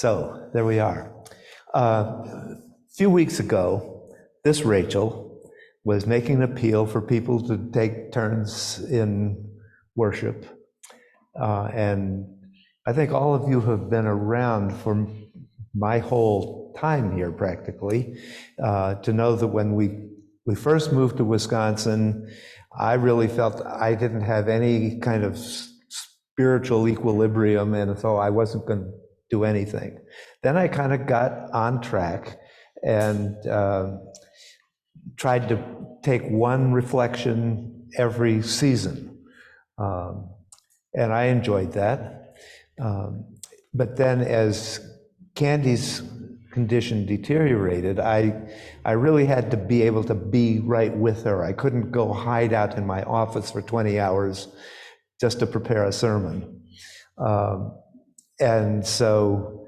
So there we are. Uh, a few weeks ago, this Rachel was making an appeal for people to take turns in worship. Uh, and I think all of you have been around for my whole time here practically uh, to know that when we, we first moved to Wisconsin, I really felt I didn't have any kind of spiritual equilibrium, and so I wasn't going to do anything. Then I kind of got on track and uh, tried to take one reflection every season. Um, and I enjoyed that. Um, but then as Candy's condition deteriorated, I, I really had to be able to be right with her. I couldn't go hide out in my office for 20 hours just to prepare a sermon. Um, and so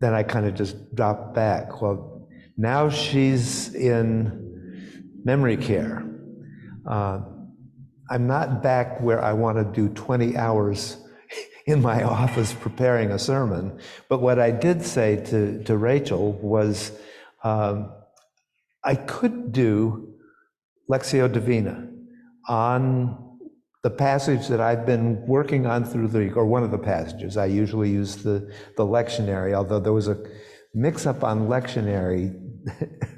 then I kind of just dropped back. Well, now she's in memory care. Uh, I'm not back where I want to do 20 hours in my office preparing a sermon. But what I did say to, to Rachel was um, I could do Lectio Divina on the passage that I've been working on through the week, or one of the passages. I usually use the, the lectionary, although there was a mix up on lectionary.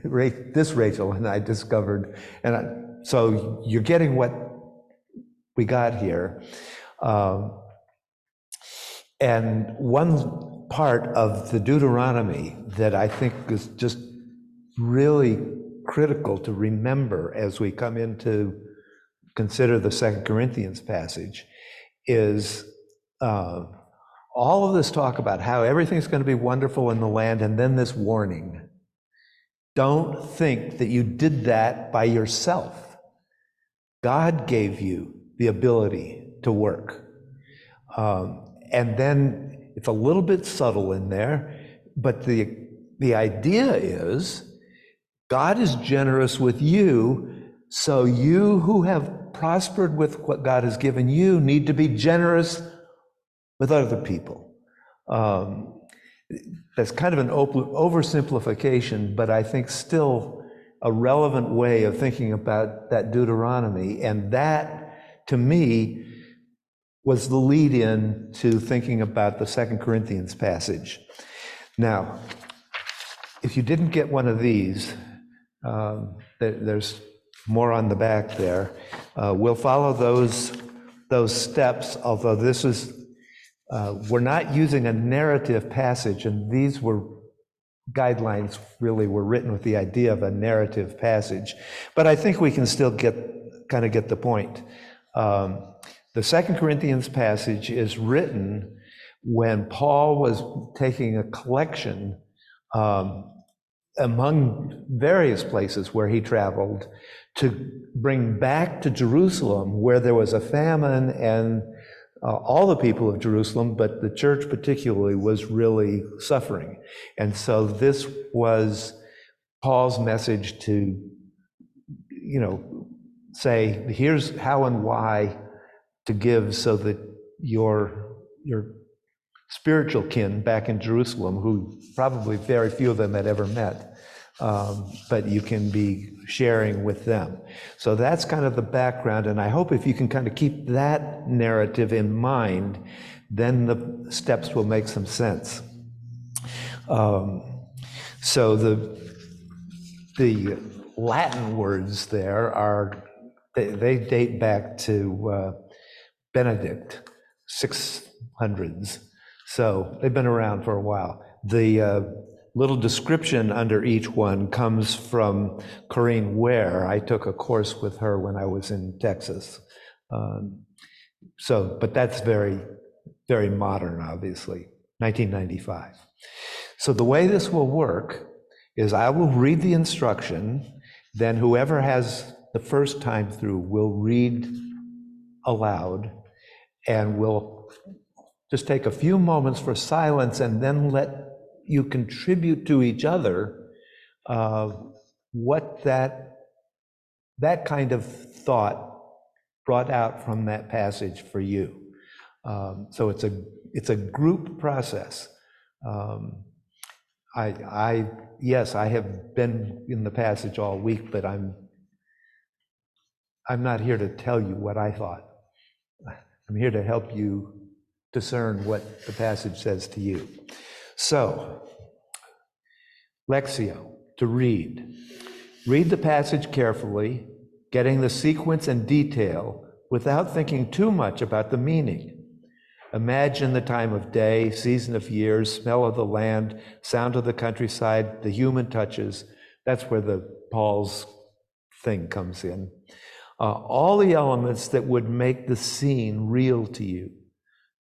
this Rachel and I discovered, and I, so you're getting what we got here. Um, and one part of the Deuteronomy that I think is just really critical to remember as we come into consider the Second Corinthians passage is uh, all of this talk about how everything's going to be wonderful in the land, and then this warning. Don't think that you did that by yourself. God gave you the ability to work. Um, and then it's a little bit subtle in there, but the, the idea is God is generous with you, so you who have prospered with what God has given you need to be generous with other people. Um, that's kind of an oversimplification, but I think still a relevant way of thinking about that Deuteronomy. And that, to me, was the lead in to thinking about the Second Corinthians passage. Now, if you didn't get one of these, um, there, there's more on the back there. Uh, we'll follow those, those steps, although this is, uh, we're not using a narrative passage, and these were guidelines really were written with the idea of a narrative passage. But I think we can still get kind of get the point. Um, the Second Corinthians passage is written when Paul was taking a collection um, among various places where he traveled to bring back to Jerusalem, where there was a famine and uh, all the people of Jerusalem, but the church particularly was really suffering. And so this was Paul's message to, you know, say, here's how and why to give so that your, your spiritual kin back in Jerusalem, who probably very few of them had ever met, but you can be sharing with them. So that's kind of the background, and I hope if you can kind of keep that narrative in mind, then the steps will make some sense. Um, so the the Latin words there are they, they date back to uh, Benedict, six hundreds. So they've been around for a while. The uh, little description under each one comes from Corinne Ware. I took a course with her when I was in Texas. Um, so, but that's very, very modern, obviously, 1995. So the way this will work is I will read the instruction, then whoever has the first time through will read aloud, and we'll just take a few moments for silence and then let you contribute to each other uh, what that that kind of thought brought out from that passage for you. Um, so it's a it's a group process Um, I, I, yes, I have been in the passage all week, but I'm, I'm not here to tell you what I thought. I'm here to help you discern what the passage says to you. So, Lectio, to read. Read the passage carefully, getting the sequence and detail without thinking too much about the meaning. Imagine the time of day, season of years, smell of the land, sound of the countryside, the human touches. That's where the Paul's thing comes in. Uh, all the elements that would make the scene real to you.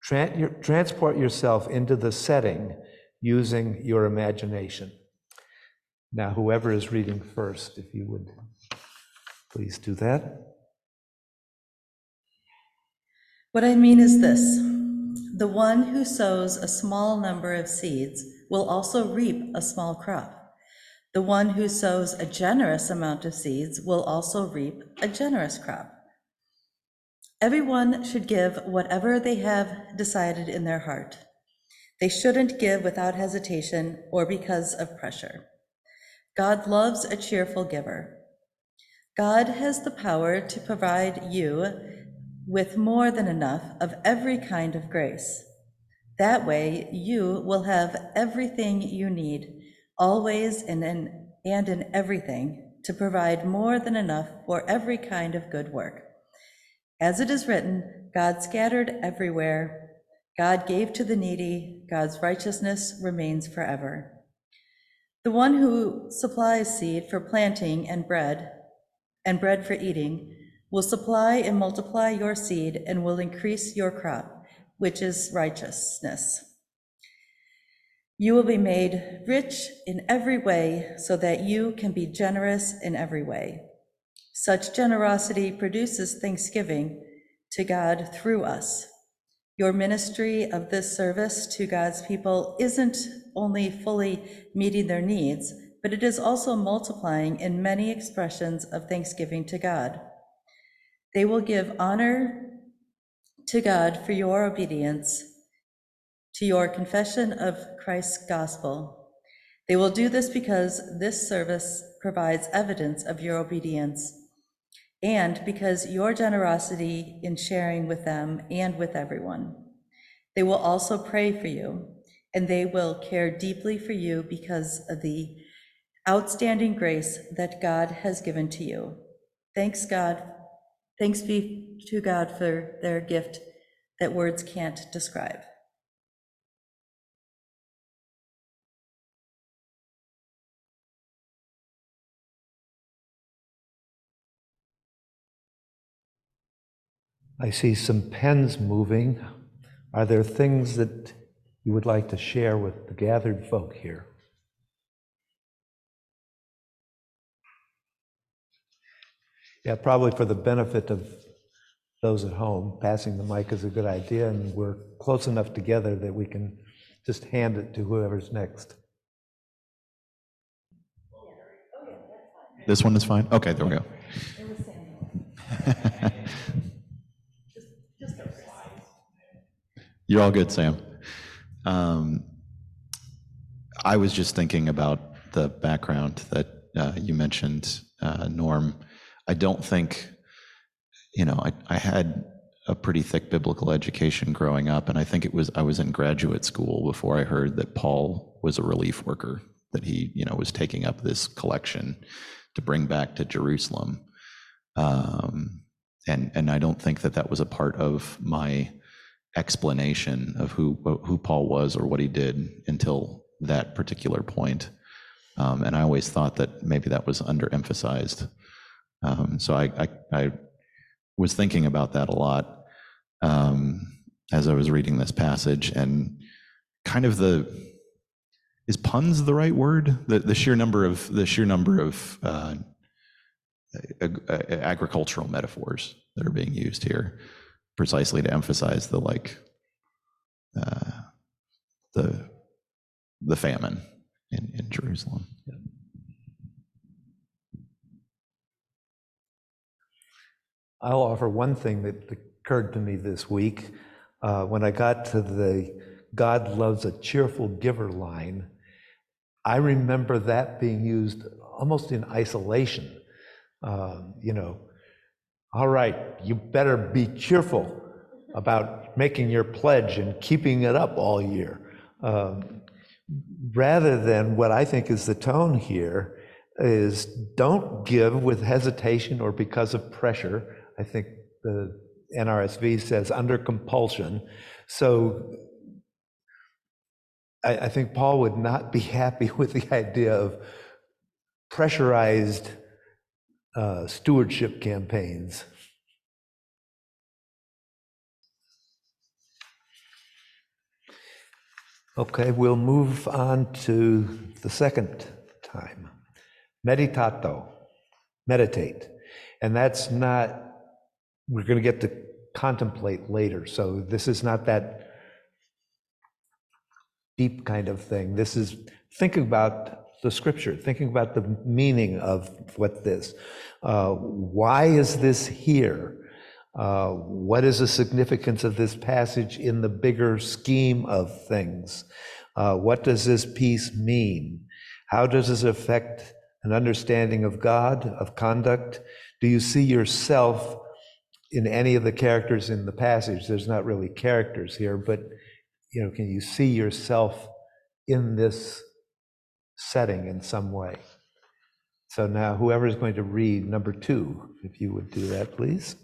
Tran- transport yourself into the setting using your imagination. Now, whoever is reading first, if you would please do that. What I mean is this the one who sows a small number of seeds will also reap a small crop. The one who sows a generous amount of seeds will also reap a generous crop. Everyone should give whatever they have decided in their heart. They shouldn't give without hesitation or because of pressure. God loves a cheerful giver. God has the power to provide you with more than enough of every kind of grace. That way, you will have everything you need, always and in, and in everything, to provide more than enough for every kind of good work. As it is written, God scattered everywhere, God gave to the needy, God's righteousness remains forever. The one who supplies seed for planting and bread, and bread for eating, will supply and multiply your seed and will increase your crop, which is righteousness. You will be made rich in every way so that you can be generous in every way. Such generosity produces thanksgiving to God through us. Your ministry of this service to God's people isn't only fully meeting their needs, but it is also multiplying in many expressions of thanksgiving to God. They will give honor to God for your obedience to your confession of Christ's gospel. They will do this because this service provides evidence of your obedience and because your generosity in sharing with them and with everyone. They will also pray for you, and they will care deeply for you because of the outstanding grace that God has given to you. Thanks, God, Thanks be to God for their gift that words can't describe. I see some pens moving. Are there things that you would like to share with the gathered folk here? Yeah, probably for the benefit of those at home, passing the mic is a good idea, and we're close enough together that we can just hand it to whoever's next. This one is fine? Okay, there we go. You're all good, Sam. Um, I was just thinking about the background that uh, you mentioned, uh, Norm. I don't think, you know, I, I had a pretty thick biblical education growing up, and I think it was I was in graduate school before I heard that Paul was a relief worker, that he, you know, was taking up this collection to bring back to Jerusalem. Um, and and I don't think that that was a part of my explanation of who who Paul was or what he did until that particular point. Um, and I always thought that maybe that was underemphasized. Um, so I, I, I, was thinking about that a lot um, as I was reading this passage and kind of the is puns the right word? The, the sheer number of the sheer number of uh, ag- agricultural metaphors that are being used here, precisely to emphasize the like uh, the the famine in, in Jerusalem. I'll offer one thing that occurred to me this week. Uh, when I got to the God loves a cheerful giver line, I remember that being used almost in isolation. Um, you know, all right, you better be cheerful about making your pledge and keeping it up all year. Um, rather than what I think is the tone here is don't give with hesitation or because of pressure. I think the NRSV says under compulsion. So I, I think Paul would not be happy with the idea of pressurized uh, stewardship campaigns. Okay, we'll move on to the second time. Meditatio, meditate. And that's not, we're going to get to contemplate later. So this is not that deep kind of thing. This is think about the scripture, thinking about the meaning of what this. Uh, why is this here? Uh, what is the significance of this passage in the bigger scheme of things? Uh, what does this piece mean? How does this affect an understanding of God, of conduct? Do you see yourself in any of the characters in the passage? There's not really characters here, but you know, can you see yourself in this setting in some way? So now, whoever is going to read number two, if you would do that, please.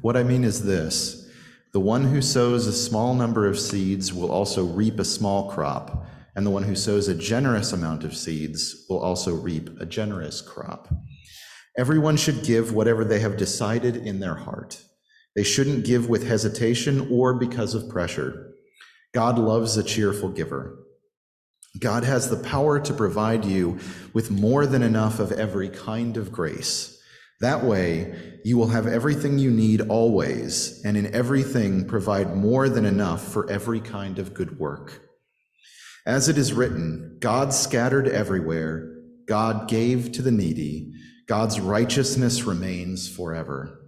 What I mean is this the one who sows a small number of seeds will also reap a small crop, and the one who sows a generous amount of seeds will also reap a generous crop. Everyone should give whatever they have decided in their heart. They shouldn't give with hesitation or because of pressure. God loves a cheerful giver. God has the power to provide you with more than enough of every kind of grace. That way, you will have everything you need always, and in everything provide more than enough for every kind of good work. As it is written, God scattered everywhere, God gave to the needy, God's righteousness remains forever.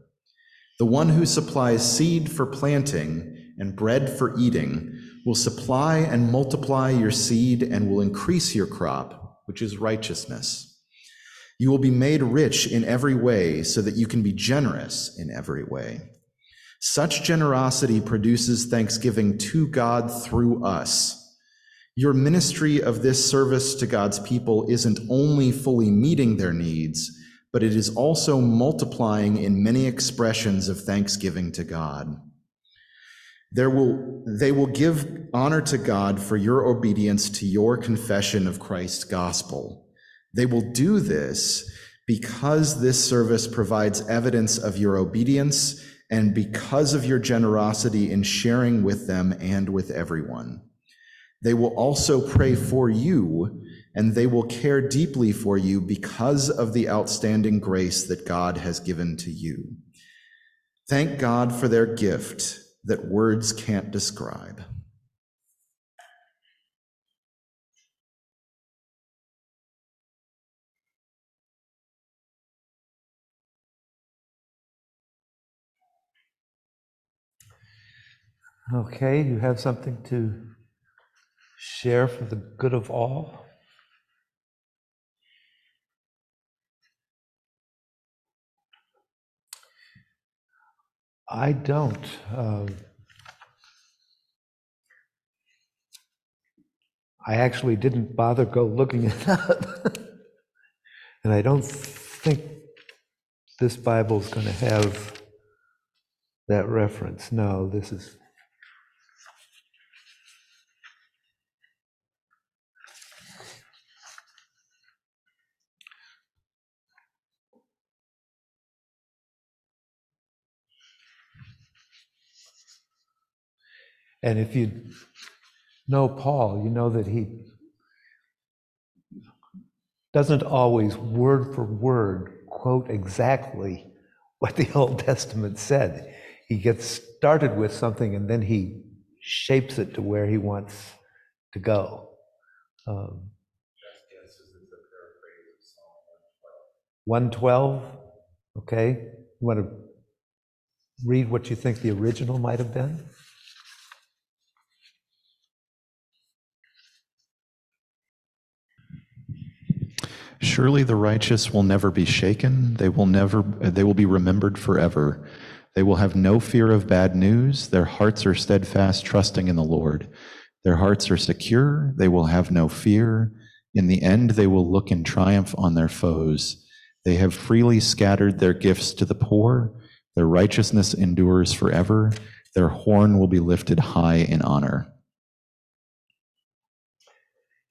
The one who supplies seed for planting and bread for eating will supply and multiply your seed and will increase your crop, which is righteousness. You will be made rich in every way so that you can be generous in every way. Such generosity produces thanksgiving to God through us. Your ministry of this service to God's people isn't only fully meeting their needs, but it is also multiplying in many expressions of thanksgiving to God. There will, they will give honor to God for your obedience to your confession of Christ's gospel. They will do this because this service provides evidence of your obedience and because of your generosity in sharing with them and with everyone. They will also pray for you and they will care deeply for you because of the outstanding grace that God has given to you. Thank God for their gift that words can't describe. Okay, you have something to share for the good of all? I don't. Um, I actually didn't bother go looking it up. and I don't think this Bible is going to have that reference. No, this is. And if you know Paul, you know that he doesn't always word for word quote exactly what the Old Testament said. He gets started with something and then he shapes it to where he wants to go. Um, 112, okay? You want to read what you think the original might have been? Surely the righteous will never be shaken. They will never, they will be remembered forever. They will have no fear of bad news. Their hearts are steadfast, trusting in the Lord. Their hearts are secure. They will have no fear. In the end, they will look in triumph on their foes. They have freely scattered their gifts to the poor. Their righteousness endures forever. Their horn will be lifted high in honor.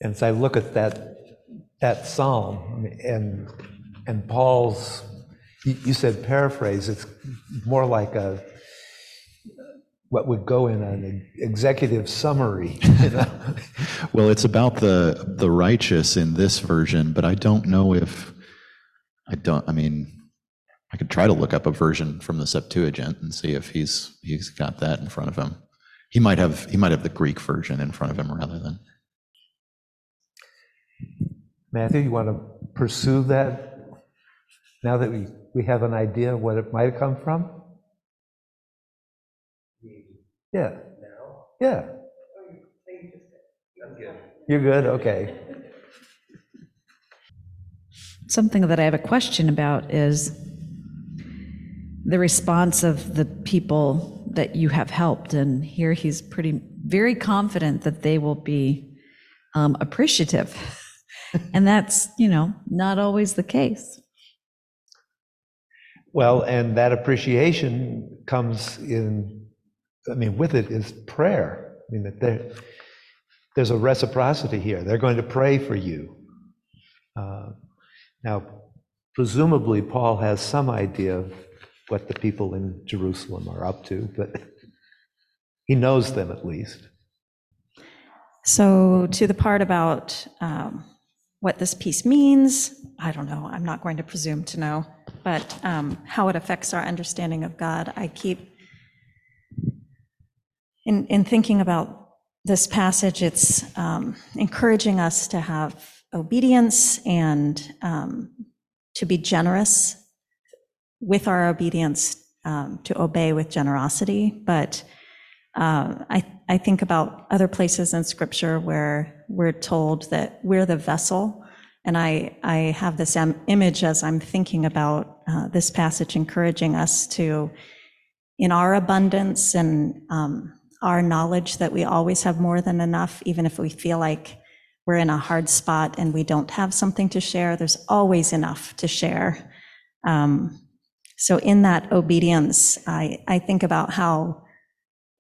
And as I look at that, that psalm and, and Paul's, you said paraphrase, it's more like a, what would go in an executive summary, you know? Well, it's about the the righteous in this version, but I don't know if I don't. I mean, I could try to look up a version from the Septuagint and see if he's he's got that in front of him. He might have he might have the Greek version in front of him rather than. Matthew, you want to pursue that now that we, we have an idea of what it might have come from? Yeah. Yeah. Good. You're good? Okay. Something that I have a question about is the response of the people that you have helped. And here he's pretty, very confident that they will be um, appreciative. And that's, you know, not always the case. Well, and that appreciation comes in, I mean, with it is prayer. I mean, that there, there's a reciprocity here. They're going to pray for you. Uh, Now, presumably, Paul has some idea of what the people in Jerusalem are up to, but he knows them at least. So, to the part about um, what this piece means, I don't know, I'm not going to presume to know, but um, how it affects our understanding of God, I keep, in, in thinking about this passage, it's um, encouraging us to have obedience and um, to be generous with our obedience, um, to obey with generosity, but I, I think about other places in scripture where we're told that we're the vessel. And I, I have this im- image as I'm thinking about uh, this passage encouraging us to, in our abundance and um, our knowledge that we always have more than enough, even if we feel like we're in a hard spot and we don't have something to share, there's always enough to share. Um, so in that obedience, I, I think about how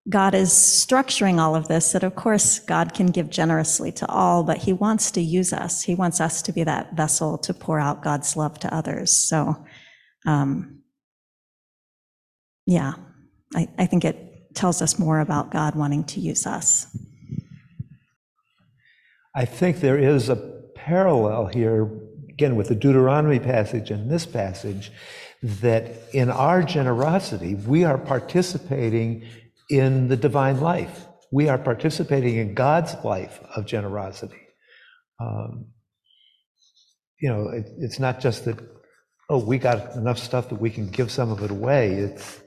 God is structuring all of this, that of course God can give generously to all, but he wants to use us. He wants us to be that vessel to pour out God's love to others. So, um, yeah, I, I think it tells us more about God wanting to use us. I think there is a parallel here, again, with the Deuteronomy passage and this passage, that in our generosity, we are participating in the divine life. We are participating in God's life of generosity. Um, you know, it, it's not just that, oh, we got enough stuff that we can give some of it away. It's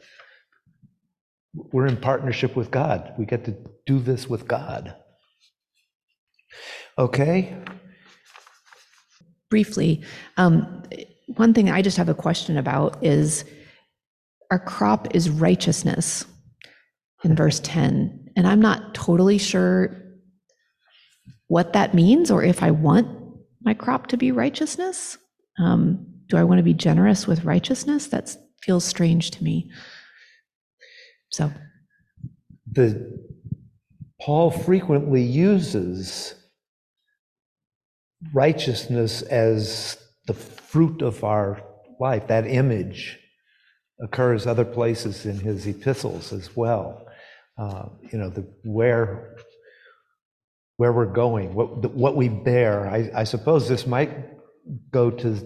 we're in partnership with God. We get to do this with God. Okay? briefly, um, one thing I just have a question about is our crop is righteousness in verse 10. And I'm not totally sure what that means or if I want my crop to be righteousness. Um, do I want to be generous with righteousness? That feels strange to me. So, the Paul frequently uses righteousness as the fruit of our life. That image occurs other places in his epistles as well. Uh, you know, the where where we're going, what what we bear. I, I suppose this might go to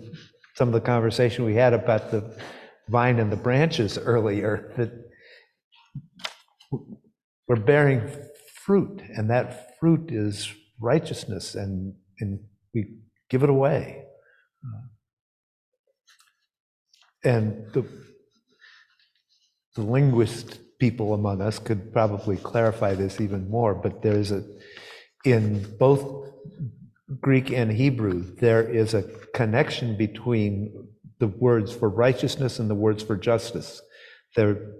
some of the conversation we had about the vine and the branches earlier. That we're bearing fruit, and that fruit is righteousness, and, and we give it away. And the, the linguist people among us could probably clarify this even more, but there's a, in both Greek and Hebrew, there is a connection between the words for righteousness and the words for justice. They're,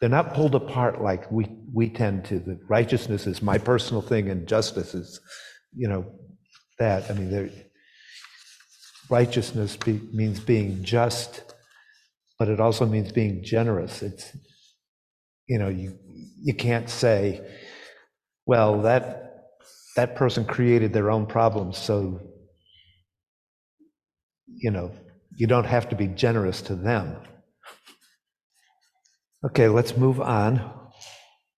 they're not pulled apart like we, we tend to. The righteousness is my personal thing and justice is, you know, that. I mean, there, righteousness be, means being just, but it also means being generous. It's, you know, you, you can't say, well, that, that person created their own problems, so, you know, you don't have to be generous to them. Okay, let's move on.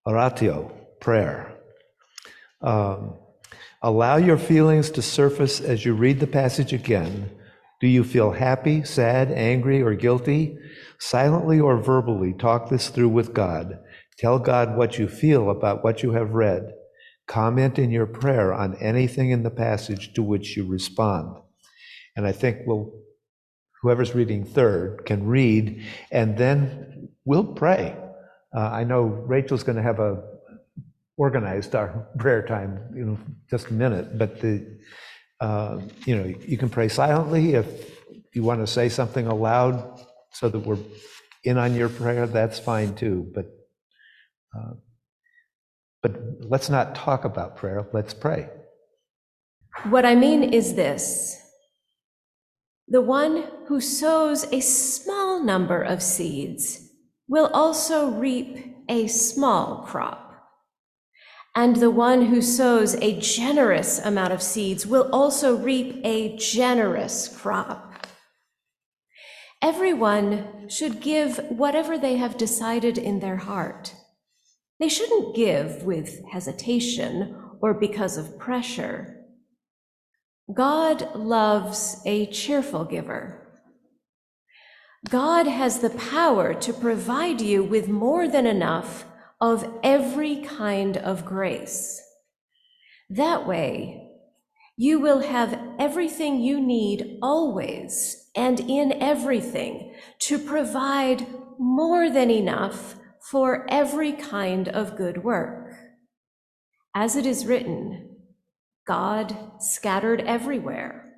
Oratio, prayer. Um, allow your feelings to surface as you read the passage again. Do you feel happy, sad, angry, or guilty? Silently or verbally, talk this through with God. Tell God what you feel about what you have read. Comment in your prayer on anything in the passage to which you respond. And I think we'll, whoever's reading third can read, and then we'll pray. Uh, I know Rachel's going to have a organized our prayer time, you know, just a minute, but the, uh, you know, you can pray silently if you want to say something aloud so that we're in on your prayer, that's fine too. But uh, but let's not talk about prayer. Let's pray. What I mean is this the one who sows a small number of seeds will also reap a small crop. And the one who sows a generous amount of seeds will also reap a generous crop. Everyone should give whatever they have decided in their heart. They shouldn't give with hesitation or because of pressure. God loves a cheerful giver. God has the power to provide you with more than enough of every kind of grace. That way, you will have everything you need always and in everything to provide more than enough for every kind of good work. As it is written, God scattered everywhere.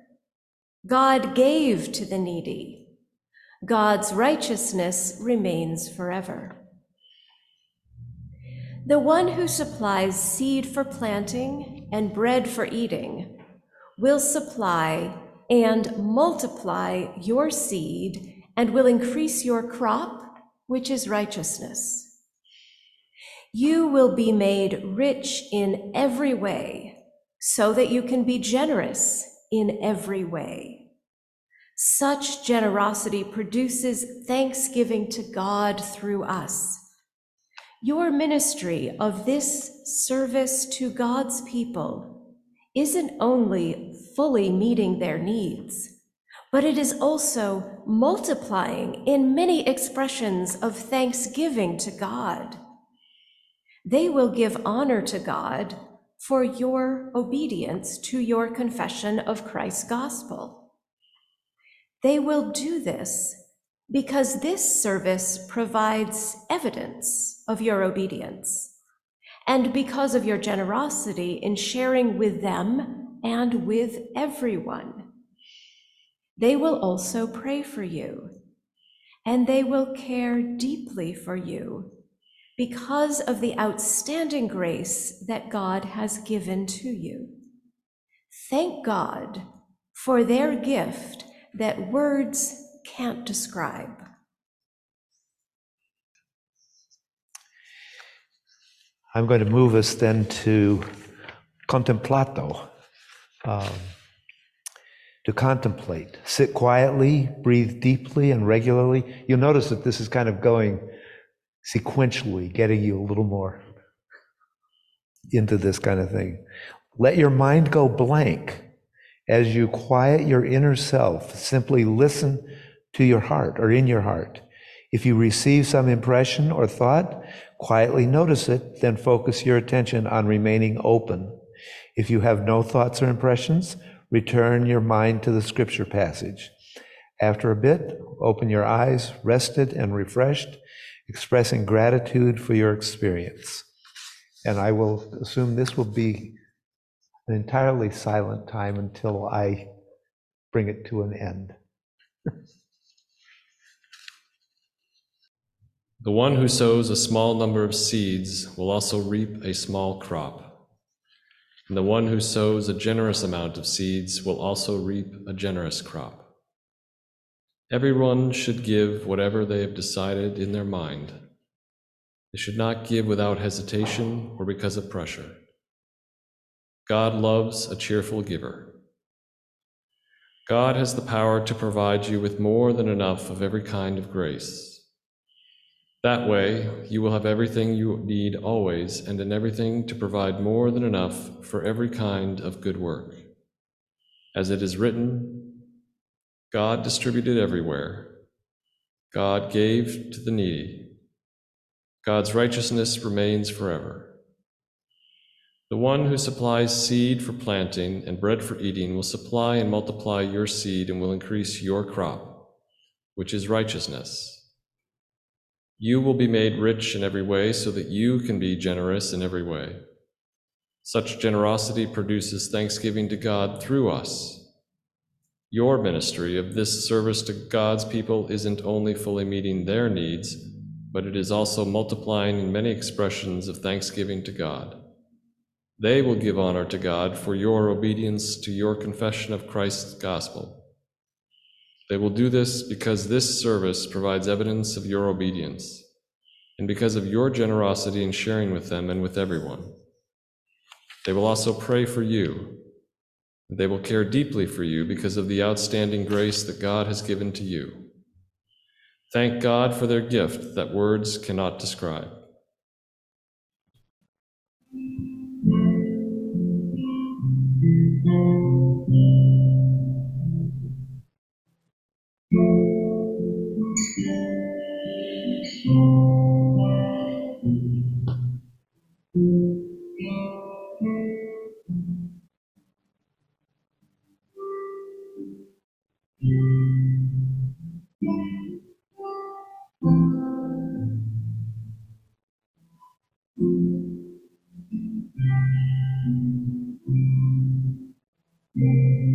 God gave to the needy. God's righteousness remains forever. The one who supplies seed for planting and bread for eating will supply and multiply your seed and will increase your crop, which is righteousness. You will be made rich in every way so that you can be generous in every way. Such generosity produces thanksgiving to God through us. Your ministry of this service to God's people isn't only fully meeting their needs, but it is also multiplying in many expressions of thanksgiving to God. They will give honor to God for your obedience to your confession of Christ's gospel. They will do this because this service provides evidence of your obedience and because of your generosity in sharing with them and with everyone. They will also pray for you, and they will care deeply for you because of the outstanding grace that God has given to you. Thank God for their gift that words can't describe. I'm going to move us then to contemplatio, um, to contemplate. Sit quietly, breathe deeply and regularly. You'll notice that this is kind of going sequentially, getting you a little more into this kind of thing. Let your mind go blank as you quiet your inner self. Simply listen to your heart or in your heart. If you receive some impression or thought, quietly notice it, then focus your attention on remaining open. If you have no thoughts or impressions, return your mind to the scripture passage. After a bit, open your eyes, rested and refreshed, expressing gratitude for your experience. And I will assume this will be an entirely silent time until I bring it to an end. The one who sows a small number of seeds will also reap a small crop. And the one who sows a generous amount of seeds will also reap a generous crop. Everyone should give whatever they have decided in their mind. They should not give without hesitation or because of pressure. God loves a cheerful giver. God has the power to provide you with more than enough of every kind of grace. That way, you will have everything you need always and in everything to provide more than enough for every kind of good work. As it is written, God distributed everywhere, God gave to the needy, God's righteousness remains forever. The one who supplies seed for planting and bread for eating will supply and multiply your seed and will increase your crop, which is righteousness. You will be made rich in every way so that you can be generous in every way. Such generosity produces thanksgiving to God through us. Your ministry of this service to God's people isn't only fully meeting their needs, but it is also multiplying in many expressions of thanksgiving to God. They will give honor to God for your obedience to your confession of Christ's gospel. They will do this because this service provides evidence of your obedience and because of your generosity in sharing with them and with everyone. They will also pray for you. They will care deeply for you because of the outstanding grace that God has given to you. Thank God for their gift that words cannot describe. Mm-hmm.